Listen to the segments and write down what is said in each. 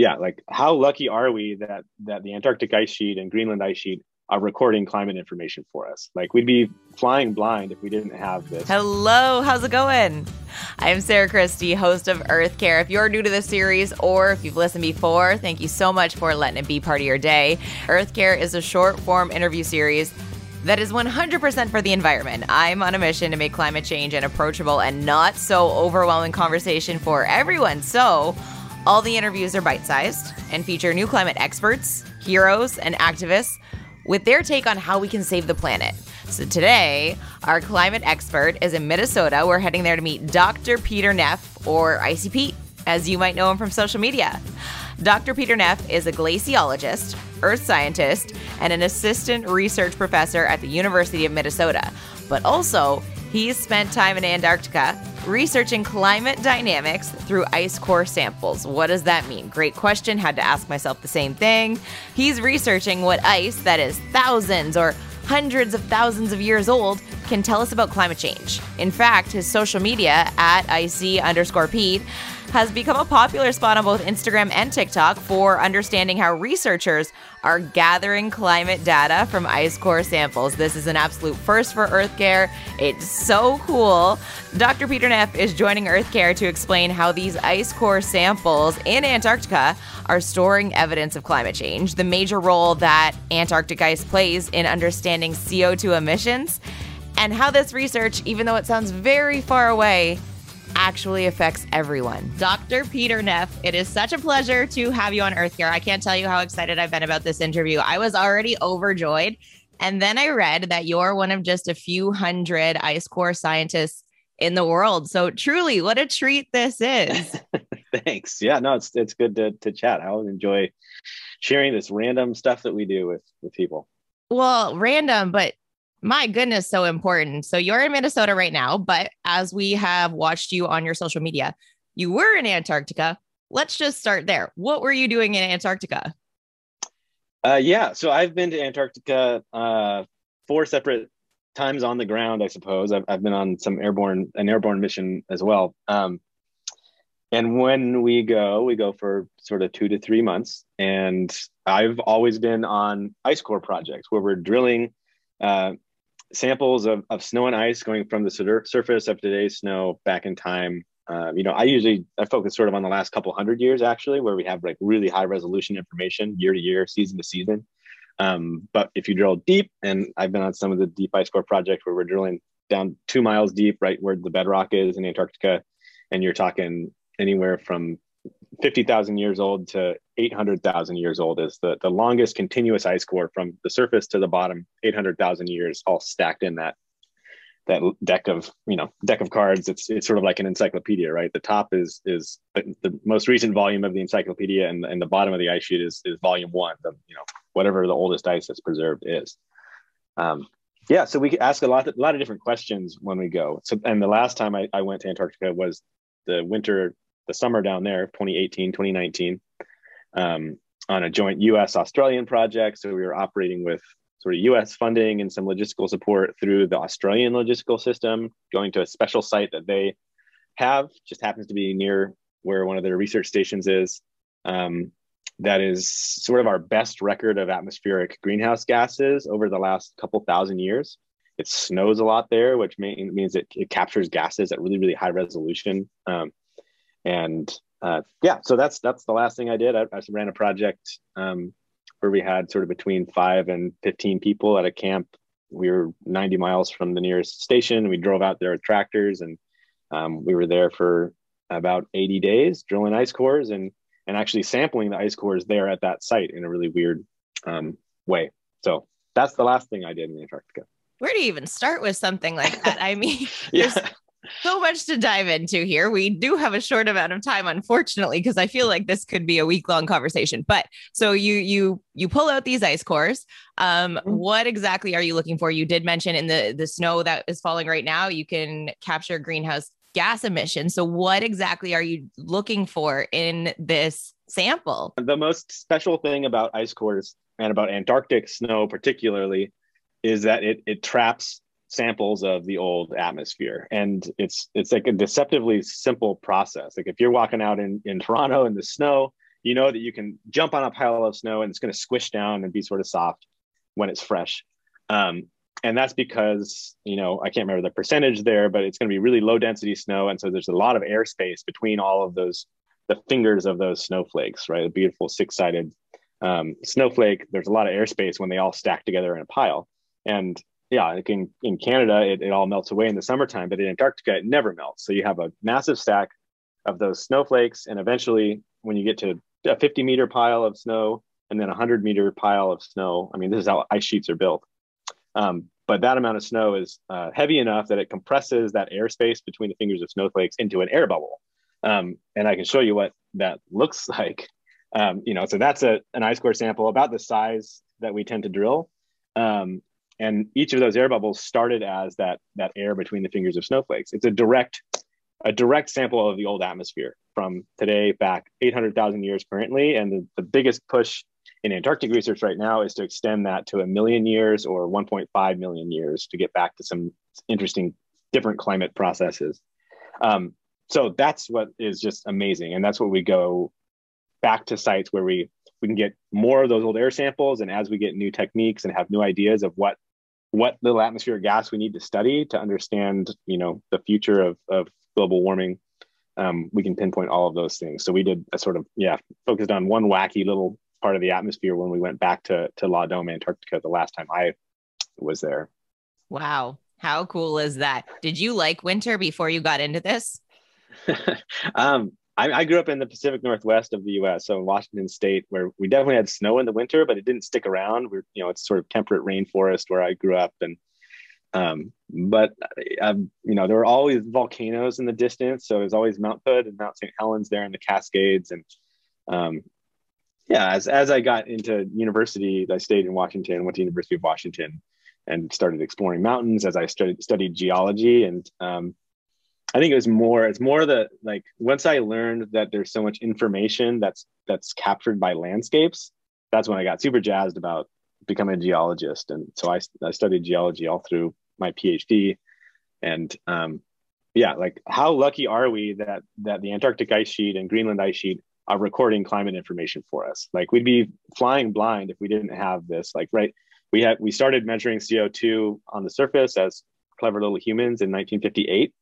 yeah, like how lucky are we that that the Antarctic ice sheet and Greenland ice sheet are recording climate information for us. Like we'd be flying blind if we didn't have this. Hello, how's it going? I'm Sarah Christie, host of Earth Care. If you're new to the series or if you've listened before, thank you so much for letting it be part of your day. Earth Care is a short form interview series that is 100% for the environment. I'm on a mission to make climate change an approachable and not so overwhelming conversation for everyone. So, all the interviews are bite sized and feature new climate experts, heroes, and activists with their take on how we can save the planet. So today, our climate expert is in Minnesota. We're heading there to meet Dr. Peter Neff, or Pete, as you might know him from social media. Dr. Peter Neff is a glaciologist, earth scientist, and an assistant research professor at the University of Minnesota. But also, he's spent time in Antarctica researching climate dynamics through ice core samples. What does that mean? Great question. Had to ask myself the same thing. He's researching what ice that is thousands or hundreds of thousands of years old can tell us about climate change. In fact, his social media at icy underscore Pete has become a popular spot on both Instagram and TikTok for understanding how researchers are gathering climate data from ice core samples. This is an absolute first for EarthCare. It's so cool. Dr. Peter Neff is joining EarthCare to explain how these ice core samples in Antarctica are storing evidence of climate change, the major role that Antarctic ice plays in understanding CO2 emissions, and how this research, even though it sounds very far away, actually affects everyone. Dr. Peter Neff, it is such a pleasure to have you on Earth Care. I can't tell you how excited I've been about this interview. I was already overjoyed. And then I read that you're one of just a few hundred ice core scientists in the world. So truly, what a treat this is. Thanks. Yeah, no, it's it's good to to chat. I always enjoy sharing this random stuff that we do with with people. Well, random, but my goodness, so important. So you're in Minnesota right now, but as we have watched you on your social media, you were in Antarctica. Let's just start there. What were you doing in Antarctica? Uh, yeah, so I've been to Antarctica uh, four separate times on the ground. I suppose I've, I've been on some airborne an airborne mission as well. Um, and when we go, we go for sort of two to three months. And I've always been on ice core projects where we're drilling uh, samples of, of snow and ice going from the sur- surface of today's snow back in time. Um, you know, I usually I focus sort of on the last couple hundred years actually, where we have like really high resolution information year to year, season to season. Um, but if you drill deep, and I've been on some of the deep ice core projects where we're drilling down two miles deep, right where the bedrock is in Antarctica, and you're talking anywhere from 50,000 years old to 800,000 years old is the, the longest continuous ice core from the surface to the bottom, 800,000 years all stacked in that that deck of you know deck of cards. It's it's sort of like an encyclopedia right? The top is is the most recent volume of the encyclopedia and, and the bottom of the ice sheet is is volume one the you know whatever the oldest ice that's preserved is. Um, yeah so we ask a lot a lot of different questions when we go. So and the last time I, I went to antarctica was the winter the summer down there, 2018, 2019, um, on a joint US Australian project. So we were operating with sort of US funding and some logistical support through the Australian logistical system, going to a special site that they have, just happens to be near where one of their research stations is. Um, that is sort of our best record of atmospheric greenhouse gases over the last couple thousand years. It snows a lot there, which may, means it, it captures gases at really, really high resolution. Um, and uh, yeah, so that's that's the last thing I did. I, I ran a project um, where we had sort of between five and fifteen people at a camp. We were 90 miles from the nearest station. We drove out there with tractors, and um, we were there for about 80 days drilling ice cores and and actually sampling the ice cores there at that site in a really weird um, way. So that's the last thing I did in Antarctica. Where do you even start with something like that? I mean, yeah so much to dive into here. We do have a short amount of time, unfortunately, because I feel like this could be a week long conversation. But so you you you pull out these ice cores. Um, mm-hmm. what exactly are you looking for? You did mention in the the snow that is falling right now, you can capture greenhouse gas emissions. So what exactly are you looking for in this sample? The most special thing about ice cores and about Antarctic snow particularly is that it it traps samples of the old atmosphere and it's it's like a deceptively simple process like if you're walking out in in toronto in the snow you know that you can jump on a pile of snow and it's going to squish down and be sort of soft when it's fresh. Um, and that's because you know I can't remember the percentage there, but it's going to be really low density snow, and so there's a lot of airspace between all of those the fingers of those snowflakes, right? A beautiful six sided um, snowflake. There's a lot of airspace when they all stack together in a pile, and yeah, in, in Canada it, it all melts away in the summertime, but in Antarctica it never melts. So you have a massive stack of those snowflakes, and eventually when you get to a 50 meter pile of snow and then a 100 meter pile of snow, I mean this is how ice sheets are built um, but that amount of snow is uh, heavy enough that it compresses that airspace between the fingers of snowflakes into an air bubble. Um, and I can show you what that looks like. Um, you know, so that's a, an ice core sample about the size that we tend to drill. Um, and each of those air bubbles started as that, that air between the fingers of snowflakes. It's a direct, a direct sample of the old atmosphere from today back 800,000 years currently. And the, the biggest push in Antarctic research right now is to extend that to a million years or 1.5 million years to get back to some interesting different climate processes. Um, so that's what is just amazing, and that's what we go back to sites where we we can get more of those old air samples, and as we get new techniques and have new ideas of what what little atmospheric gas we need to study to understand, you know, the future of of global warming, um, we can pinpoint all of those things. So we did a sort of yeah focused on one wacky little part of the atmosphere when we went back to to Law Dome, Antarctica, the last time I was there. Wow, how cool is that? Did you like winter before you got into this? um, I, I, grew up in the Pacific Northwest of the U.S., so in Washington State, where we definitely had snow in the winter, but it didn't stick around. We're you know it's sort of temperate rainforest where I grew up, and um, but um, you know there were always volcanoes in the distance, so there's always Mount Hood and Mount St. Helens there in the Cascades, and um, yeah, as as I got into university, I stayed in Washington, went to University of Washington, and started exploring mountains as I studied studied geology. And um, I think it was more it's more the like once I learned that there's so much information that's that's captured by landscapes, that's when I got super jazzed about becoming a geologist. And so I I studied geology all through my PhD, and um, yeah, like how lucky are we that that the Antarctic ice sheet and Greenland ice sheet are recording climate information for us. Like we'd be flying blind if we didn't have this. Like right, we had we started measuring CO2 on the surface as clever little humans in 1958,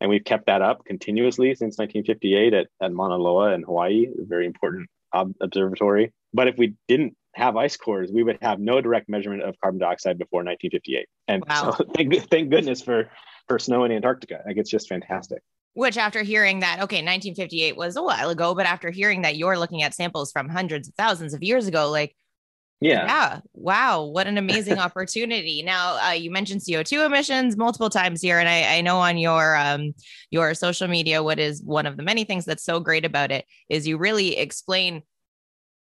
and we've kept that up continuously since 1958 at, at Mauna Loa in Hawaii, a very important ob- observatory. But if we didn't have ice cores, we would have no direct measurement of carbon dioxide before 1958. And wow. so thank, thank goodness for for snow in Antarctica. Like it's just fantastic. Which, after hearing that, okay, 1958 was a while ago, but after hearing that you're looking at samples from hundreds of thousands of years ago, like, yeah, yeah, wow, what an amazing opportunity! Now, uh, you mentioned CO2 emissions multiple times here, and I, I know on your um, your social media, what is one of the many things that's so great about it is you really explain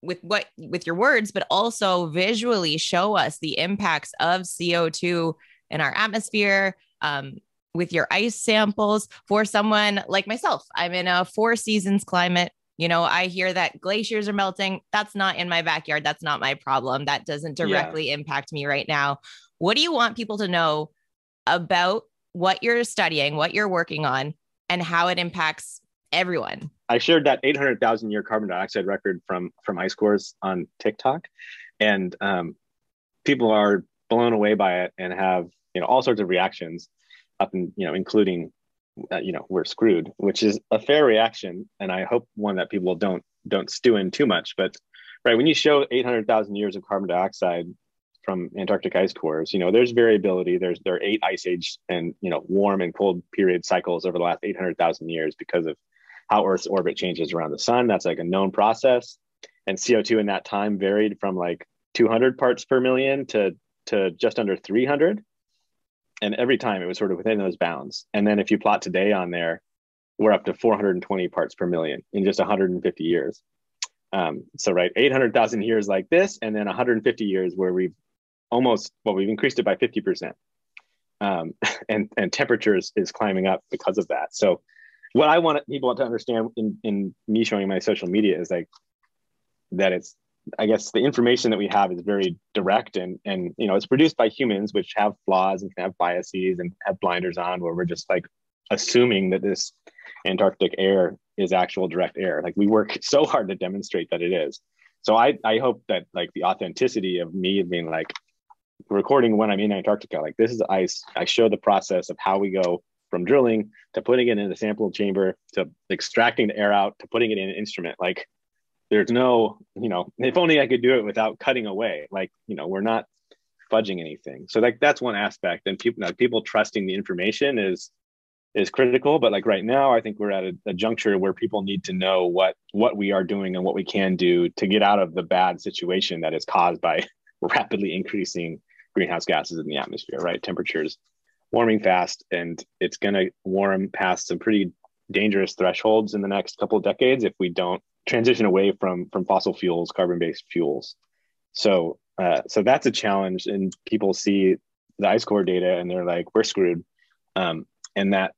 with what with your words, but also visually show us the impacts of CO2 in our atmosphere, um, with your ice samples for someone like myself. I'm in a four seasons climate. You know, I hear that glaciers are melting. That's not in my backyard. That's not my problem. That doesn't directly yeah. impact me right now. What do you want people to know about what you're studying, what you're working on, and how it impacts everyone? I shared that 800,000 year carbon dioxide record from from ice cores on TikTok, and um, people are blown away by it and have you know all sorts of reactions up and you know including Uh, you know we're screwed which is a fair reaction and i hope one that people don't don't stew in too much but right when you show 800000 years of carbon dioxide from antarctic ice cores you know there's variability. There's there are eight ice age and you know warm and cold period cycles over the last 800000 years because of how earth's orbit changes around the sun. That's like a known process and co2 in that time varied from like 200 parts per million to to just under 300 and every time it was sort of within those bounds. And then if you plot today on there, we're up to 420 parts per million in just 150 years. Um, so right, 800,000 years like this, and then 150 years where we've almost well, we've increased it by 50 percent, um, and and temperatures is climbing up because of that. So what I want people to understand in in me showing my social media is like that it's I guess the information that we have is very direct and and you know it's produced by humans which have flaws and can have biases and have blinders on where we're just like assuming that this Antarctic air is actual direct air. Like we work so hard to demonstrate that it is. So I I hope that like the authenticity of me being like recording when I'm in Antarctica, like this is ice. I show the process of how we go from drilling to putting it in the sample chamber to extracting the air out to putting it in an instrument. Like there's no, you know, if only I could do it without cutting away. Like, you know, we're not fudging anything. So like that's one aspect. And people like people trusting the information is is critical. But like right now, I think we're at a, a juncture where people need to know what what we are doing and what we can do to get out of the bad situation that is caused by rapidly increasing greenhouse gases in the atmosphere, right? Temperatures warming fast and it's going to warm past some pretty dangerous thresholds in the next couple of decades if we don't transition away from from fossil fuels carbon based fuels. So uh, so that's a challenge and people see the ice core data and they're like we're screwed. Um, and that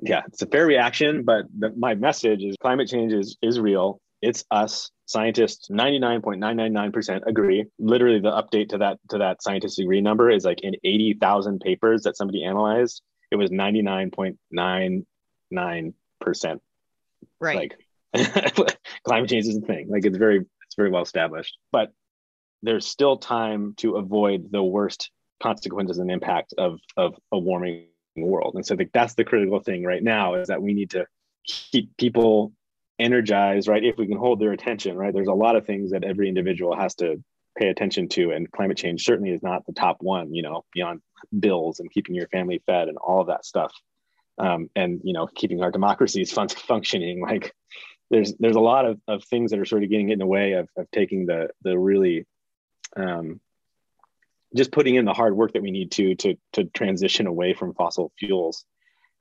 yeah it's a fair reaction but the, my message is climate change is is real. It's us. Scientists 99.999% agree. Literally the update to that to that scientists agree number is like in 80,000 papers that somebody analyzed it was 99.99% right. Like climate change is a thing like it's very it's very well established but there's still time to avoid the worst consequences and impact of of a warming world and so I think that's the critical thing right now is that we need to keep people energized, right? If we can hold their attention, right? There's a lot of things that every individual has to pay attention to, and climate change certainly is not the top one, you know, beyond bills and keeping your family fed and all of that stuff. Um, and you know, keeping our democracies fun- functioning. Like, there's there's a lot of, of things that are sort of getting in the way of, of taking the the really um, just putting in the hard work that we need to to to transition away from fossil fuels.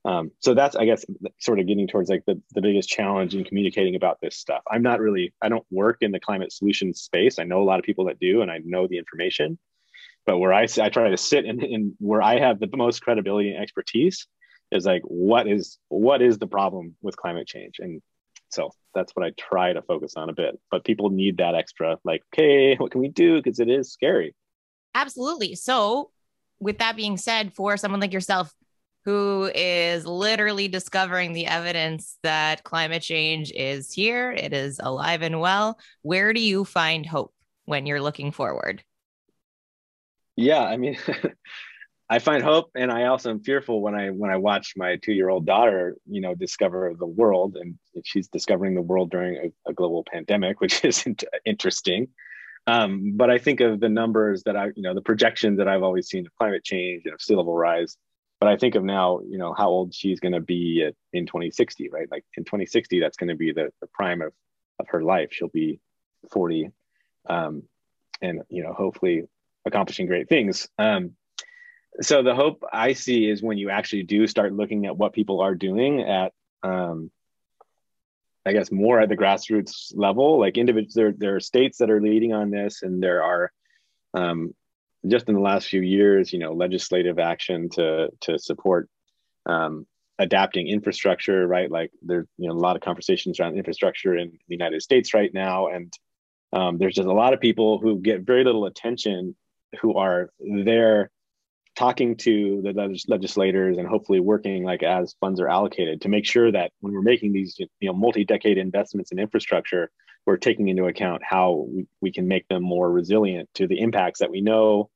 Um, so that's i guess sort of getting towards like the, the biggest challenge in communicating about this stuff. I'm not really i don't work in the climate solutions space. I know a lot of people that do and i know the information. But where i, I try to sit in, in where i have the most credibility and expertise is like what is what is the problem with climate change? And so that's what i try to focus on a bit but people need that extra like okay what can we do because it is scary absolutely so with that being said for someone like yourself who is literally discovering the evidence that climate change is here, it is alive and well. Where do you find hope when you're looking forward? Yeah, I mean, I find hope, and I also am fearful when I when I watch my two year old daughter, you know, discover the world, and she's discovering the world during a, a global pandemic, which is interesting. Um, but I think of the numbers that I, you know, the projections that I've always seen of climate change and of sea level rise, but I think of now, you know, how old she's going to be at, in 2060, right? Like in 2060, that's going to be the, the prime of, of her life. She'll be 40 um, and, you know, hopefully accomplishing great things. Um, so the hope I see is when you actually do start looking at what people are doing at, um, I guess, more at the grassroots level, like individuals, there, there are states that are leading on this and there are um, just in the last few years, you know, legislative action to to support um, adapting infrastructure, right? Like there's you know a lot of conversations around infrastructure in the United States right now, and um, there's just a lot of people who get very little attention, who are there talking to the legislators and hopefully working like as funds are allocated to make sure that when we're making these you know multi-decade investments in infrastructure we're taking into account how we, can make them more resilient to the impacts that we know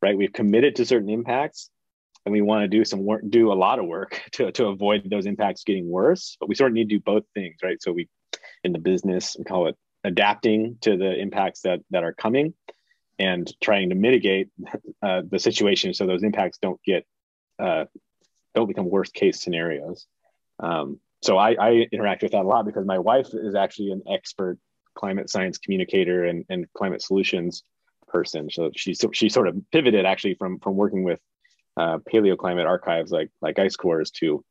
right? We've committed to certain impacts and we want to do some work do a lot of work to, to avoid those impacts getting worse but we sort of need to do both things right? So we in the business we call it adapting to the impacts that that are coming and trying to mitigate uh, the situation so those impacts don't get uh, don't become worst case scenarios um, so I, I, interact with that a lot because my wife is actually an expert climate science communicator and, and climate solutions person. So she she sort of pivoted actually from from working with uh, paleoclimate archives like like ice cores to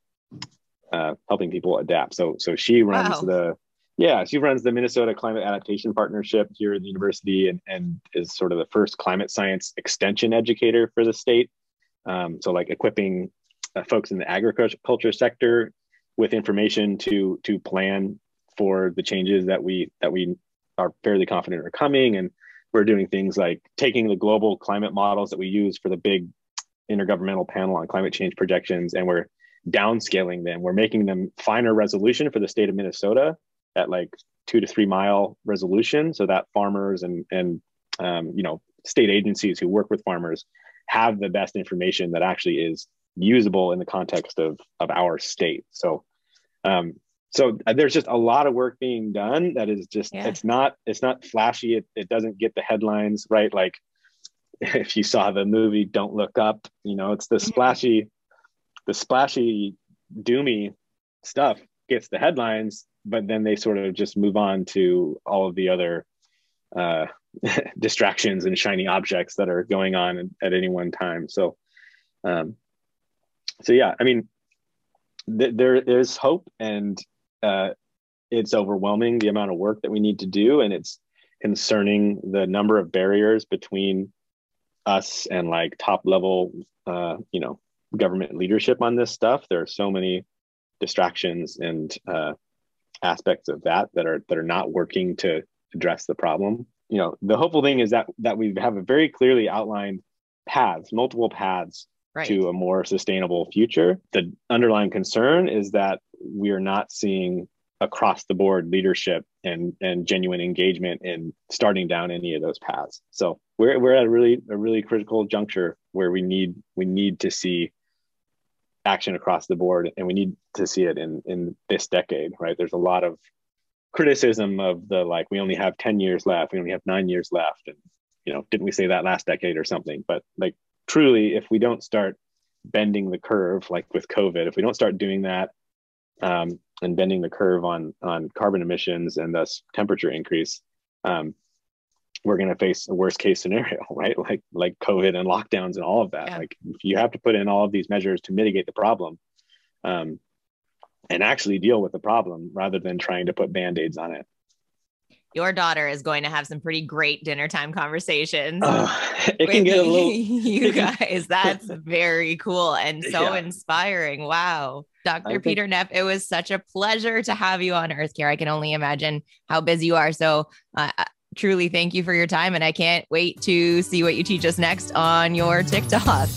uh, helping people adapt. So so she runs wow. the yeah she runs the Minnesota Climate Adaptation Partnership here at the university and and is sort of the first climate science extension educator for the state. Um, so like equipping uh, folks in the agriculture sector with information to to plan for the changes that we that we are fairly confident are coming and we're doing things like taking the global climate models that we use for the big intergovernmental panel on climate change projections and we're downscaling them. We're making them finer resolution for the state of Minnesota at like two to three mile resolution, so that farmers and and um, you know state agencies who work with farmers have the best information that actually is usable in the context of of our state. So um, so there's just a lot of work being done that is just yeah. it's not it's not flashy. It, it doesn't get the headlines right. Like if you saw the movie Don't Look Up, you know it's the mm-hmm. splashy the splashy doomy stuff gets the headlines, but then they sort of just move on to all of the other uh, distractions and shiny objects that are going on at any one time. So, um, so yeah, I mean, th- there is hope, and uh, it's overwhelming the amount of work that we need to do, and it's concerning the number of barriers between us and like top level, uh, you know, government leadership on this stuff. There are so many distractions and uh, aspects of that that are that are not working to address the problem. You know, the hopeful thing is that that we have a very clearly outlined paths, multiple paths right. to a more sustainable future. The underlying concern is that we are not seeing across the board leadership and and genuine engagement in starting down any of those paths. So we're we're at a really a really critical juncture where we need we need to see action across the board and we need to see it in in this decade right? There's a lot of criticism of the like we only have 10 years left we only have 9 years left and you know didn't we say that last decade or something? But like truly if we don't start bending the curve like with covid if we don't start doing that um, and bending the curve on on carbon emissions and thus temperature increase um, we're going to face a worst case scenario right like like covid and lockdowns and all of that yeah. like you have to put in all of these measures to mitigate the problem um, and actually deal with the problem rather than trying to put band-aids on it your daughter is going to have some pretty great dinner time conversations. Uh, it can get a little. you guys, that's very cool and so yeah. inspiring. Wow. Dr. Peter Neff, it was such a pleasure to have you on Earth Care. I can only imagine how busy you are. So, uh, truly thank you for your time. And I can't wait to see what you teach us next on your TikTok.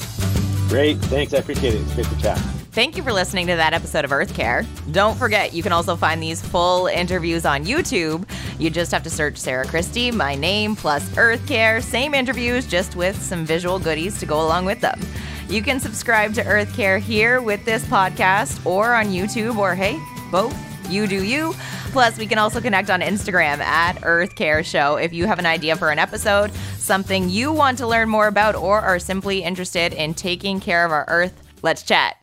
Great. Thanks. I appreciate it. It's great to chat. Thank you for listening to that episode of Earth Care. Don't forget, you can also find these full interviews on YouTube. You just have to search Sarah Christie, my name, plus Earth Care. Same interviews, just with some visual goodies to go along with them. You can subscribe to Earth Care here with this podcast or on YouTube, or hey, both. You do you. Plus, we can also connect on Instagram at Earth Care Show if you have an idea for an episode, something you want to learn more about, or are simply interested in taking care of our Earth. Let's chat.